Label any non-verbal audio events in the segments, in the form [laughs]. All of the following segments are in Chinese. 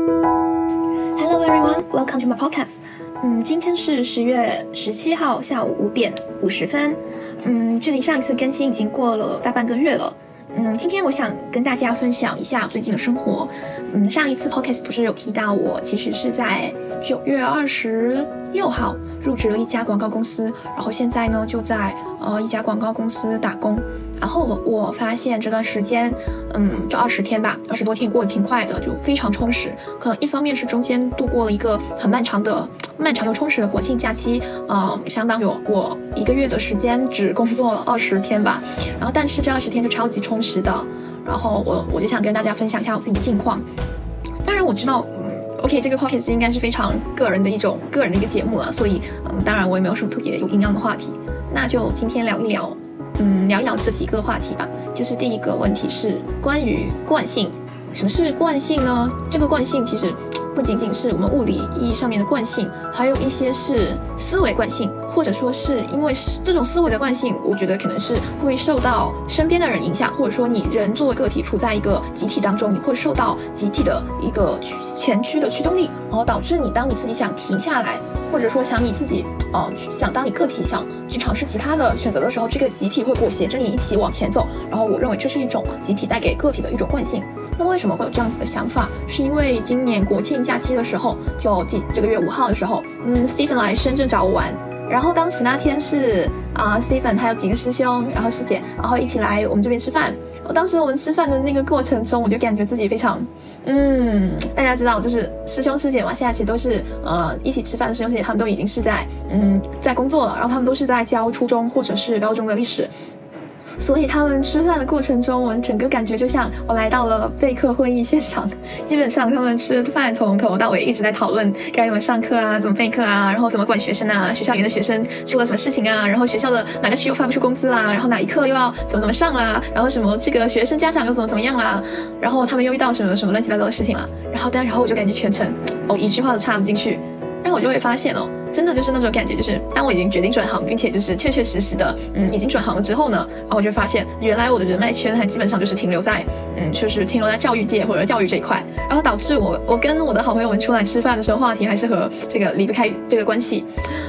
Hello everyone, welcome to my podcast. 嗯，今天是十月十七号下午五点五十分。嗯，距离上一次更新已经过了大半个月了。嗯，今天我想跟大家分享一下最近的生活。嗯，上一次 podcast 不是有提到我其实是在九月二十六号入职了一家广告公司，然后现在呢就在呃一家广告公司打工。然后我发现这段时间，嗯，这二十天吧，二十多天过得挺快的，就非常充实。可能一方面是中间度过了一个很漫长的、漫长又充实的国庆假期，呃，相当于我一个月的时间只工作了二十天吧。然后，但是这二十天就超级充实的。然后我我就想跟大家分享一下我自己的近况。当然我知道，嗯，OK，这个 podcast 应该是非常个人的一种个人的一个节目了，所以，嗯，当然我也没有什么特别有营养的话题。那就今天聊一聊。嗯，聊一聊这几个话题吧。就是第一个问题是关于惯性。什么是惯性呢？这个惯性其实不仅仅是我们物理意义上面的惯性，还有一些是思维惯性，或者说是因为这种思维的惯性，我觉得可能是会受到身边的人影响，或者说你人作为个体处在一个集体当中，你会受到集体的一个前驱的驱动力，然后导致你当你自己想停下来。或者说想你自己，呃，想当你个体想去尝试其他的选择的时候，这个集体会裹挟着你一起往前走。然后我认为这是一种集体带给个体的一种惯性。那为什么会有这样子的想法？是因为今年国庆假期的时候，就这这个月五号的时候，嗯，Stephen 来深圳找我玩。然后当时那天是啊，Stephen 他有几个师兄，然后师姐，然后一起来我们这边吃饭。当时我们吃饭的那个过程中，我就感觉自己非常，嗯，大家知道，就是师兄师姐嘛，现在其实都是呃一起吃饭的师兄师姐，他们都已经是在嗯在工作了，然后他们都是在教初中或者是高中的历史。所以他们吃饭的过程中，我整个感觉就像我来到了备课会议现场。基本上他们吃饭从头到尾一直在讨论该怎么上课啊，怎么备课啊，然后怎么管学生啊，学校里面的学生出了什么事情啊，然后学校的哪个区又发不出工资啦，然后哪一课又要怎么怎么上啦，然后什么这个学生家长又怎么怎么样啦，然后他们又遇到什么什么乱七八糟的事情了，然后但然后我就感觉全程我一句话都插不进去，然后我就会发现哦。真的就是那种感觉，就是当我已经决定转行，并且就是确确实实的，嗯，已经转行了之后呢，然后我就发现，原来我的人脉圈还基本上就是停留在，嗯，就是停留在教育界或者教育这一块，然后导致我，我跟我的好朋友们出来吃饭的时候，话题还是和这个离不开这个关系，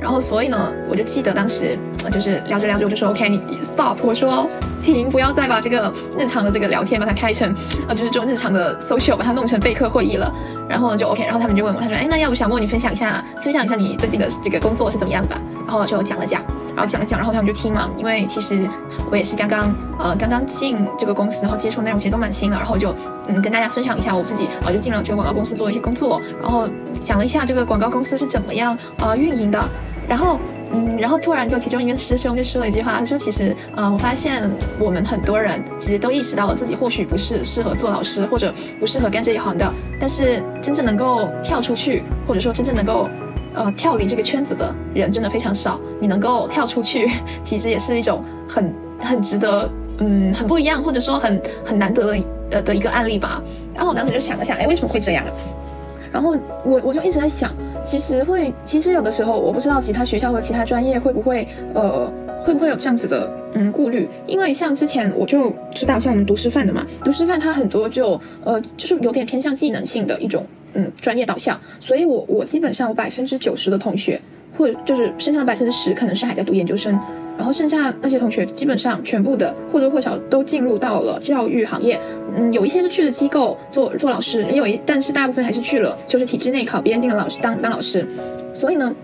然后所以呢，我就记得当时就是聊着聊着，我就说，OK，你 stop，我说请，不要再把这个日常的这个聊天把它开成，啊，就是这种日常的 social，把它弄成备课会议了，然后就 OK，然后他们就问我，他说，哎，那要不小莫你分享一下，分享一下你最近的。这个工作是怎么样的吧？然后就讲了讲，然后讲了讲，然后他们就听嘛。因为其实我也是刚刚呃刚刚进这个公司，然后接触内容其实都蛮新的。然后就嗯跟大家分享一下我自己啊，就进了这个广告公司做了一些工作，然后讲了一下这个广告公司是怎么样呃运营的。然后嗯，然后突然就其中一个师兄就说了一句话，他说其实呃我发现我们很多人其实都意识到了自己或许不是适合做老师，或者不适合干这一行的，但是真正能够跳出去，或者说真正能够。呃，跳离这个圈子的人真的非常少。你能够跳出去，其实也是一种很 [laughs] 很值得，嗯，很不一样，或者说很很难得的呃的一个案例吧。然后我当时就想了想，哎，为什么会这样？然后我我就一直在想，其实会，其实有的时候我不知道其他学校和其他专业会不会，呃，会不会有这样子的嗯顾虑？因为像之前我就知道，像我们读师范的嘛，读师范它很多就呃就是有点偏向技能性的一种。嗯，专业导向，所以我我基本上百分之九十的同学，或者就是剩下的百分之十，可能是还在读研究生，然后剩下那些同学基本上全部的或多或少都进入到了教育行业。嗯，有一些是去了机构做做老师，也有一，但是大部分还是去了就是体制内考编定的老师当当老师。所以呢。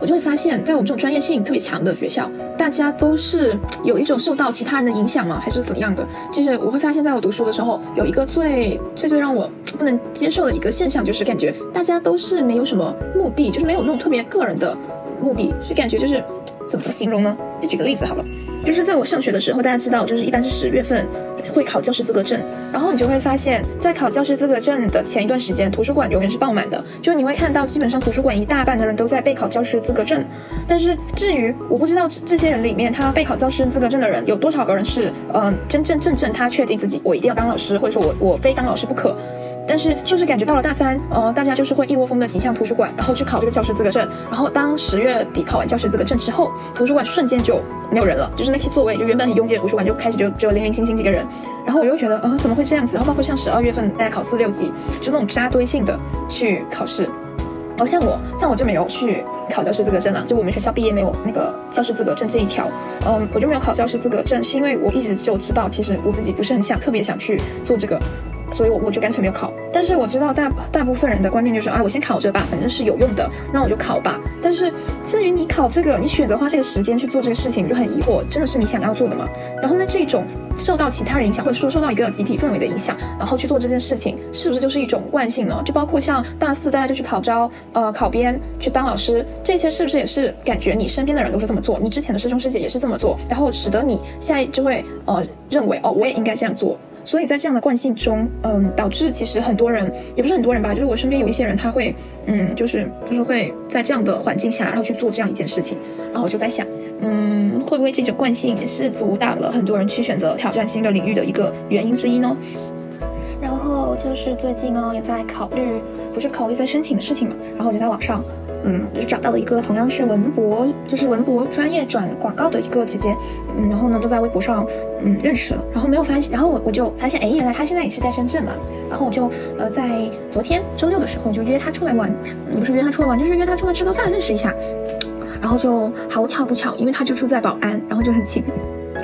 我就会发现，在我们这种专业性特别强的学校，大家都是有一种受到其他人的影响吗？还是怎么样的？就是我会发现，在我读书的时候，有一个最最最让我不能接受的一个现象，就是感觉大家都是没有什么目的，就是没有那种特别个人的目的，就感觉就是怎么形容呢？就举个例子好了。就是在我上学的时候，大家知道，就是一般是十月份会考教师资格证，然后你就会发现，在考教师资格证的前一段时间，图书馆永远是爆满的，就你会看到基本上图书馆一大半的人都在备考教师资格证。但是至于我不知道这些人里面，他备考教师资格证的人有多少个人是，嗯，真真正正他确定自己我一定要当老师，或者说我我非当老师不可。但是就是感觉到了大三，呃，大家就是会一窝蜂的挤向图书馆，然后去考这个教师资格证。然后当十月底考完教师资格证之后，图书馆瞬间就没有人了，就是那些座位就原本很拥挤的图书馆就开始就只有零零星星几个人。然后我又觉得，呃，怎么会这样子？然后包括像十二月份大家考四六级，就那种扎堆性的去考试。然后像我，像我就没有去考教师资格证了，就我们学校毕业没有那个教师资格证这一条，嗯，我就没有考教师资格证，是因为我一直就知道，其实我自己不是很想，特别想去做这个。所以，我我就干脆没有考。但是我知道大大部分人的观念就是，啊，我先考着吧，反正是有用的，那我就考吧。但是至于你考这个，你选择花这个时间去做这个事情，我就很疑惑，真的是你想要做的吗？然后呢，这种受到其他人影响，或者说受到一个集体氛围的影响，然后去做这件事情，是不是就是一种惯性呢？就包括像大四大家就去考招，呃，考编，去当老师，这些是不是也是感觉你身边的人都是这么做，你之前的师兄师姐也是这么做，然后使得你现在就会呃认为，哦，我也应该这样做。所以在这样的惯性中，嗯，导致其实很多人也不是很多人吧，就是我身边有一些人，他会，嗯，就是就是会在这样的环境下，然后去做这样一件事情，然后我就在想，嗯，会不会这种惯性也是阻挡了很多人去选择挑战新的领域的一个原因之一呢？然后就是最近呢，也在考虑，不是考虑在申请的事情嘛，然后我就在网上。嗯，就是找到了一个同样是文博，就是文博专业转广告的一个姐姐，嗯，然后呢，就在微博上，嗯，认识了，然后没有发现，然后我我就发现，哎，原来她现在也是在深圳嘛，然后我就呃在昨天周六的时候就约她出来玩，不是约她出来玩，就是约她出来吃个饭认识一下，然后就好巧不巧，因为她就住在宝安，然后就很近。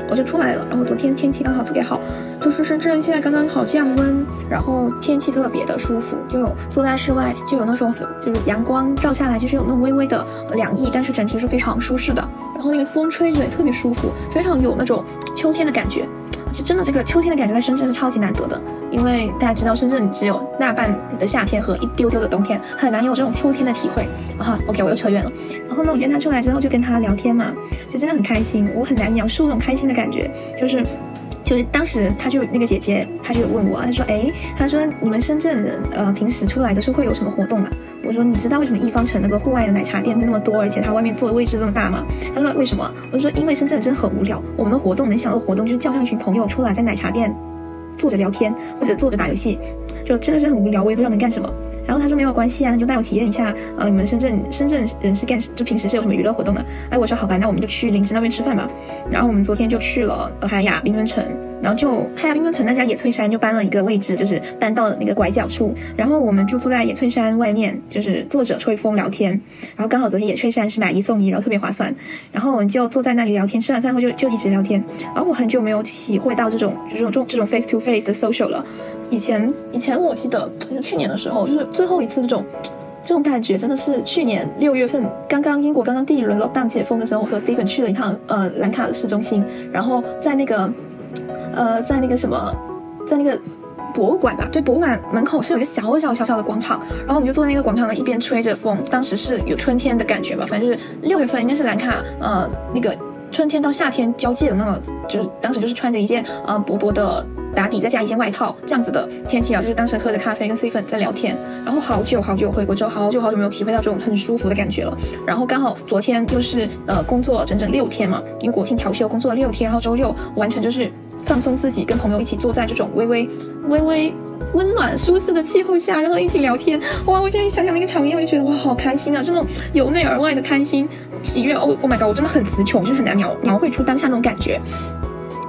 我就出来了，然后昨天天气刚好特别好，就是深圳现在刚刚好降温，然后天气特别的舒服，就有坐在室外就有那种就是阳光照下来，就是有那种微微的凉意，但是整体是非常舒适的，然后那个风吹着也特别舒服，非常有那种秋天的感觉。真的这个秋天的感觉在深圳是超级难得的，因为大家知道深圳只有那半的夏天和一丢丢的冬天，很难有这种秋天的体会。啊，OK，我又扯远了。然后呢，我约他出来之后就跟他聊天嘛，就真的很开心。我很难描述那种开心的感觉，就是。就是当时他就那个姐姐，她就问我，她说，哎，她说你们深圳人，呃，平时出来的时候会有什么活动啊？我说，你知道为什么一方城那个户外的奶茶店会那么多，而且它外面坐的位置这么大吗？她说为什么？我说，因为深圳真的很无聊，我们的活动能想到活动就是叫上一群朋友出来在奶茶店坐着聊天，或者坐着打游戏，就真的是很无聊，我也不知道能干什么。然后他说没有关系啊，那就带我体验一下，呃，你们深圳深圳人是干就平时是有什么娱乐活动的？哎，我说好吧，那我们就去林芝那边吃饭吧。然后我们昨天就去了海雅缤纷城。然后就海雅缤纷城那家野翠山就搬了一个位置，就是搬到了那个拐角处。然后我们就坐在野翠山外面，就是坐着吹风聊天。然后刚好昨天野翠山是买一送一，然后特别划算。然后我们就坐在那里聊天，吃完饭后就就一直聊天。然后我很久没有体会到这种就这种这种 face to face 的 social 了。以前以前我记得就去年的时候，就是最后一次这种这种感觉，真的是去年六月份刚刚英国刚刚第一轮 lockdown 解封的时候，我和 Stephen 去了一趟呃兰卡的市中心，然后在那个。呃，在那个什么，在那个博物馆吧，对，博物馆门口是有一个小小小小的广场，然后我们就坐在那个广场上，一边吹着风，当时是有春天的感觉吧，反正就是六月份，应该是兰卡，呃，那个春天到夏天交界的那个，就是当时就是穿着一件呃薄薄的打底，再加一件外套这样子的天气啊，就是当时喝着咖啡跟 C 粉在聊天，然后好久好久回国之后，好久好久没有体会到这种很舒服的感觉了，然后刚好昨天就是呃工作整整六天嘛，因为国庆调休工作了六天，然后周六完全就是。放松自己，跟朋友一起坐在这种微微、微微温暖、舒适的气候下，然后一起聊天。哇！我现在想想那个场面，我就觉得哇，好开心啊！是那种由内而外的开心，喜悦。Oh my god！我真的很词穷，就是很难描描绘出当下那种感觉。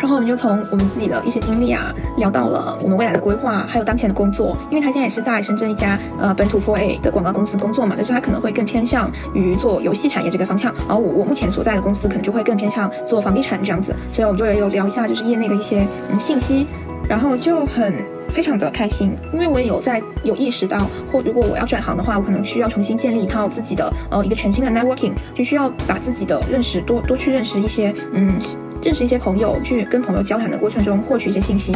然后我们就从我们自己的一些经历啊，聊到了我们未来的规划，还有当前的工作。因为他现在也是在深圳一家呃本土 Four A 的广告公司工作嘛，但是他可能会更偏向于做游戏产业这个方向。而我我目前所在的公司可能就会更偏向做房地产这样子。所以我们就有聊一下就是业内的一些嗯信息，然后就很非常的开心，因为我也有在有意识到，或如果我要转行的话，我可能需要重新建立一套自己的呃一个全新的 networking，就需要把自己的认识多多去认识一些嗯。认识一些朋友，去跟朋友交谈的过程中获取一些信息。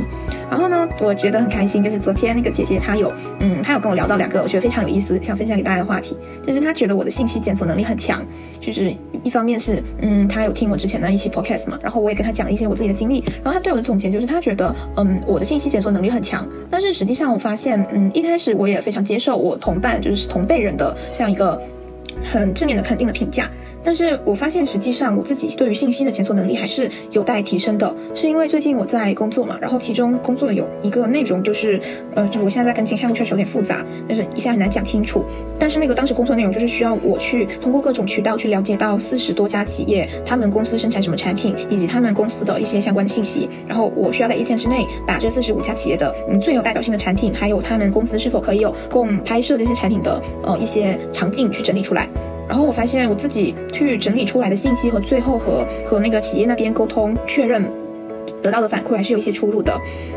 然后呢，我觉得很开心，就是昨天那个姐姐她有，嗯，她有跟我聊到两个我觉得非常有意思，想分享给大家的话题。就是她觉得我的信息检索能力很强，就是一方面是，嗯，她有听我之前的一期 podcast 嘛，然后我也跟她讲了一些我自己的经历。然后她对我的总结就是，她觉得，嗯，我的信息检索能力很强。但是实际上我发现，嗯，一开始我也非常接受我同伴就是同辈人的这样一个。很正面的肯定的评价。但是我发现，实际上我自己对于信息的检索能力还是有待提升的。是因为最近我在工作嘛，然后其中工作的有一个内容就是，呃，就我现在在跟进项目确实有点复杂，但是一下很难讲清楚。但是那个当时工作内容就是需要我去通过各种渠道去了解到四十多家企业，他们公司生产什么产品，以及他们公司的一些相关的信息。然后我需要在一天之内把这四十五家企业的嗯最有代表性的产品，还有他们公司是否可以有供拍摄这些产品的呃一些场景去整理出来。然后我发现我自己去整理出来的信息和最后和和那个企业那边沟通确认得到的反馈还是有一些出入的。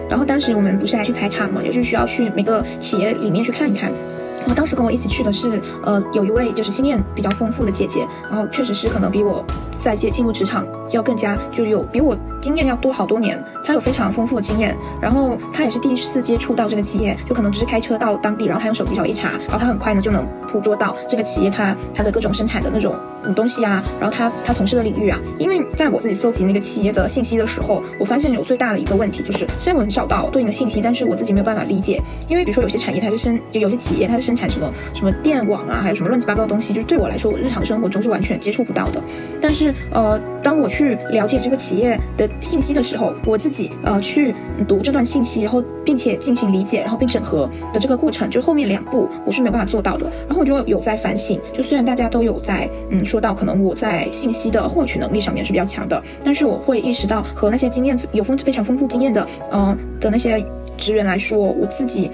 然后当时我们不是还去采场嘛，就是需要去每个企业里面去看一看。然后当时跟我一起去的是呃有一位就是经验比较丰富的姐姐，然后确实是可能比我在进进入职场要更加就有比我。经验要多好多年，他有非常丰富的经验，然后他也是第一次接触到这个企业，就可能只是开车到当地，然后他用手机找一查，然后他很快呢就能捕捉到这个企业他他的各种生产的那种东西啊，然后他他从事的领域啊。因为在我自己搜集那个企业的信息的时候，我发现有最大的一个问题就是，虽然我能找到对应的信息，但是我自己没有办法理解，因为比如说有些产业它是生，就有些企业它是生产什么什么电网啊，还有什么乱七八糟的东西，就对我来说，我日常生活中是完全接触不到的。但是呃，当我去了解这个企业的信息的时候，我自己呃去读这段信息，然后并且进行理解，然后并整合的这个过程，就后面两步我是没有办法做到的。然后我就有在反省，就虽然大家都有在嗯说到可能我在信息的获取能力上面是比较强的，但是我会意识到和那些经验有丰非常丰富经验的嗯的那些职员来说，我自己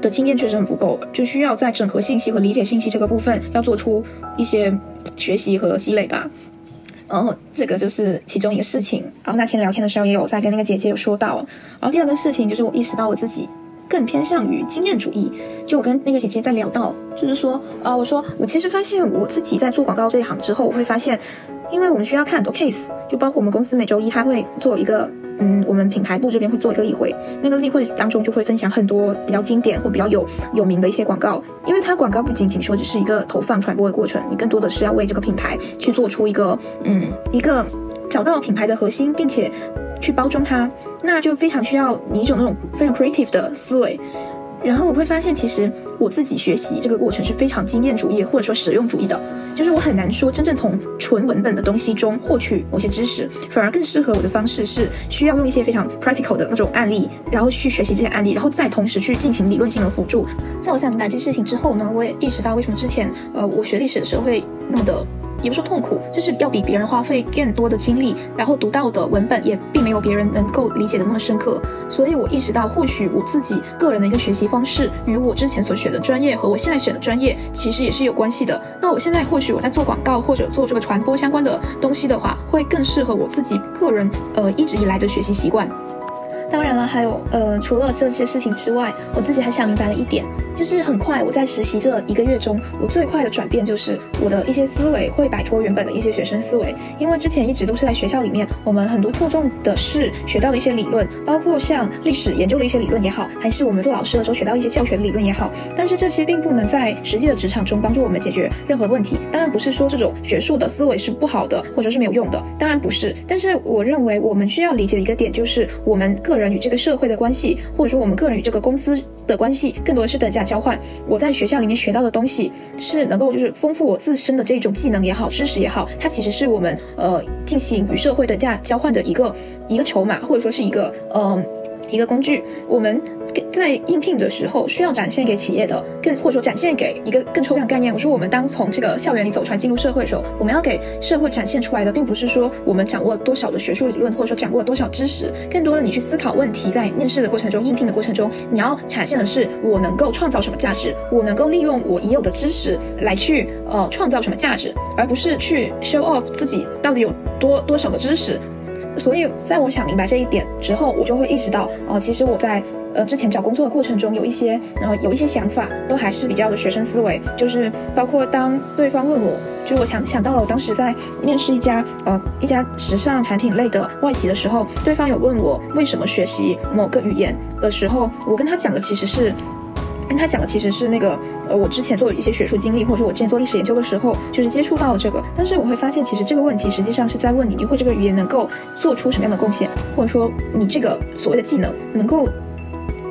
的经验确实很不够，就需要在整合信息和理解信息这个部分要做出一些学习和积累吧。然后这个就是其中一个事情。然后那天聊天的时候也有在跟那个姐姐有说到。然后第二个事情就是我意识到我自己更偏向于经验主义。就我跟那个姐姐在聊到，就是说，呃，我说我其实发现我自己在做广告这一行之后，我会发现，因为我们需要看很多 case，就包括我们公司每周一他会做一个。嗯，我们品牌部这边会做一个例会，那个例会当中就会分享很多比较经典或比较有有名的一些广告，因为它广告不仅仅说只是一个投放传播的过程，你更多的是要为这个品牌去做出一个嗯一个找到品牌的核心，并且去包装它，那就非常需要你一种那种非常 creative 的思维。然后我会发现，其实我自己学习这个过程是非常经验主义或者说实用主义的，就是我很难说真正从纯文本的东西中获取某些知识，反而更适合我的方式是需要用一些非常 practical 的那种案例，然后去学习这些案例，然后再同时去进行理论性的辅助。在我想明白这事情之后呢，我也意识到为什么之前呃我学历史的时候会那么的。也不说痛苦，就是要比别人花费更多的精力，然后读到的文本也并没有别人能够理解的那么深刻。所以我意识到，或许我自己个人的一个学习方式，与我之前所选的专业和我现在选的专业，其实也是有关系的。那我现在或许我在做广告或者做这个传播相关的东西的话，会更适合我自己个人呃一直以来的学习习惯。当然了，还有呃，除了这些事情之外，我自己还想明白了一点，就是很快我在实习这一个月中，我最快的转变就是我的一些思维会摆脱原本的一些学生思维，因为之前一直都是在学校里面，我们很多侧重的是学到的一些理论，包括像历史研究的一些理论也好，还是我们做老师的时候学到一些教学理论也好，但是这些并不能在实际的职场中帮助我们解决任何问题。当然不是说这种学术的思维是不好的，或者是没有用的，当然不是。但是我认为我们需要理解的一个点就是我们个。人与这个社会的关系，或者说我们个人与这个公司的关系，更多的是等价交换。我在学校里面学到的东西，是能够就是丰富我自身的这种技能也好，知识也好，它其实是我们呃进行与社会等价交换的一个一个筹码，或者说是一个嗯。一个工具，我们在应聘的时候需要展现给企业的，更或者说展现给一个更抽象概念。我说，我们当从这个校园里走出来进入社会的时候，我们要给社会展现出来的，并不是说我们掌握多少的学术理论，或者说掌握多少知识，更多的你去思考问题，在面试的过程中、应聘的过程中，你要展现的是我能够创造什么价值，我能够利用我已有的知识来去呃创造什么价值，而不是去 show off 自己到底有多多少的知识。所以，在我想明白这一点之后，我就会意识到，哦，其实我在呃之前找工作的过程中，有一些然后有一些想法，都还是比较的学生思维，就是包括当对方问我，就我想想到了，我当时在面试一家呃一家时尚产品类的外企的时候，对方有问我为什么学习某个语言的时候，我跟他讲的其实是。跟他讲的其实是那个，呃，我之前做一些学术经历，或者说我之前做历史研究的时候，就是接触到了这个。但是我会发现，其实这个问题实际上是在问你，你会这个语言能够做出什么样的贡献，或者说你这个所谓的技能能够。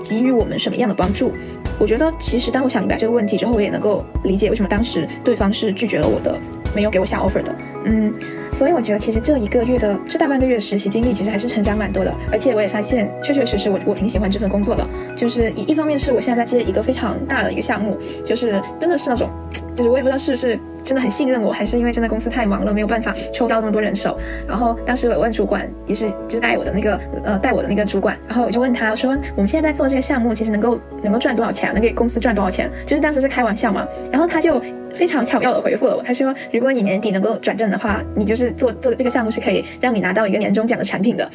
给予我们什么样的帮助。我觉得其实当我想明白这个问题之后，我也能够理解为什么当时对方是拒绝了我的，没有给我下 offer 的。嗯。所以我觉得，其实这一个月的这大半个月的实习经历，其实还是成长蛮多的。而且我也发现，确确实实我我挺喜欢这份工作的。就是一一方面是我现在在接一个非常大的一个项目，就是真的是那种，[tsk] 就是我也不知道是不是真的很信任我，还是因为真的公司太忙了，没有办法抽到那么多人手。然后当时我问主管，也是就是带我的那个呃带我的那个主管，然后我就问他，我说我们现在在做这个项目，其实能够能够赚多少钱？能给公司赚多少钱？就是当时是开玩笑嘛。然后他就。非常巧妙的回复了我，他说：“如果你年底能够转正的话，你就是做做这个项目是可以让你拿到一个年终奖的产品的。”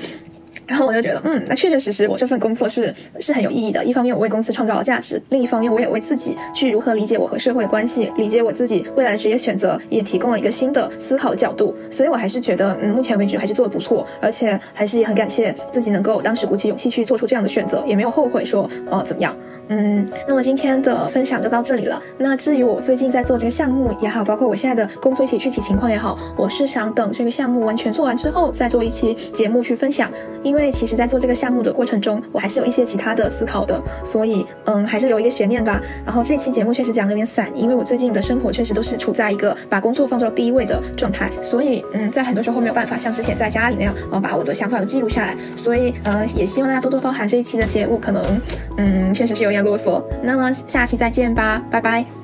然后我就觉得，嗯，那确确实实，我这份工作是是很有意义的。一方面，我为公司创造了价值；另一方面，我也为自己去如何理解我和社会的关系，理解我自己未来职业选择，也提供了一个新的思考角度。所以，我还是觉得，嗯，目前为止还是做的不错，而且还是也很感谢自己能够当时鼓起勇气去做出这样的选择，也没有后悔说，呃，怎么样？嗯，那么今天的分享就到这里了。那至于我最近在做这个项目也好，包括我现在的工作一些具体情况也好，我是想等这个项目完全做完之后，再做一期节目去分享。因为其实，在做这个项目的过程中，我还是有一些其他的思考的，所以，嗯，还是有一个悬念吧。然后这期节目确实讲的有点散，因为我最近的生活确实都是处在一个把工作放到第一位的状态，所以，嗯，在很多时候没有办法像之前在家里那样，呃，把我的想法都记录下来。所以，呃，也希望大家多多包涵这一期的节目，可能，嗯，确实是有点啰嗦。那么下期再见吧，拜拜。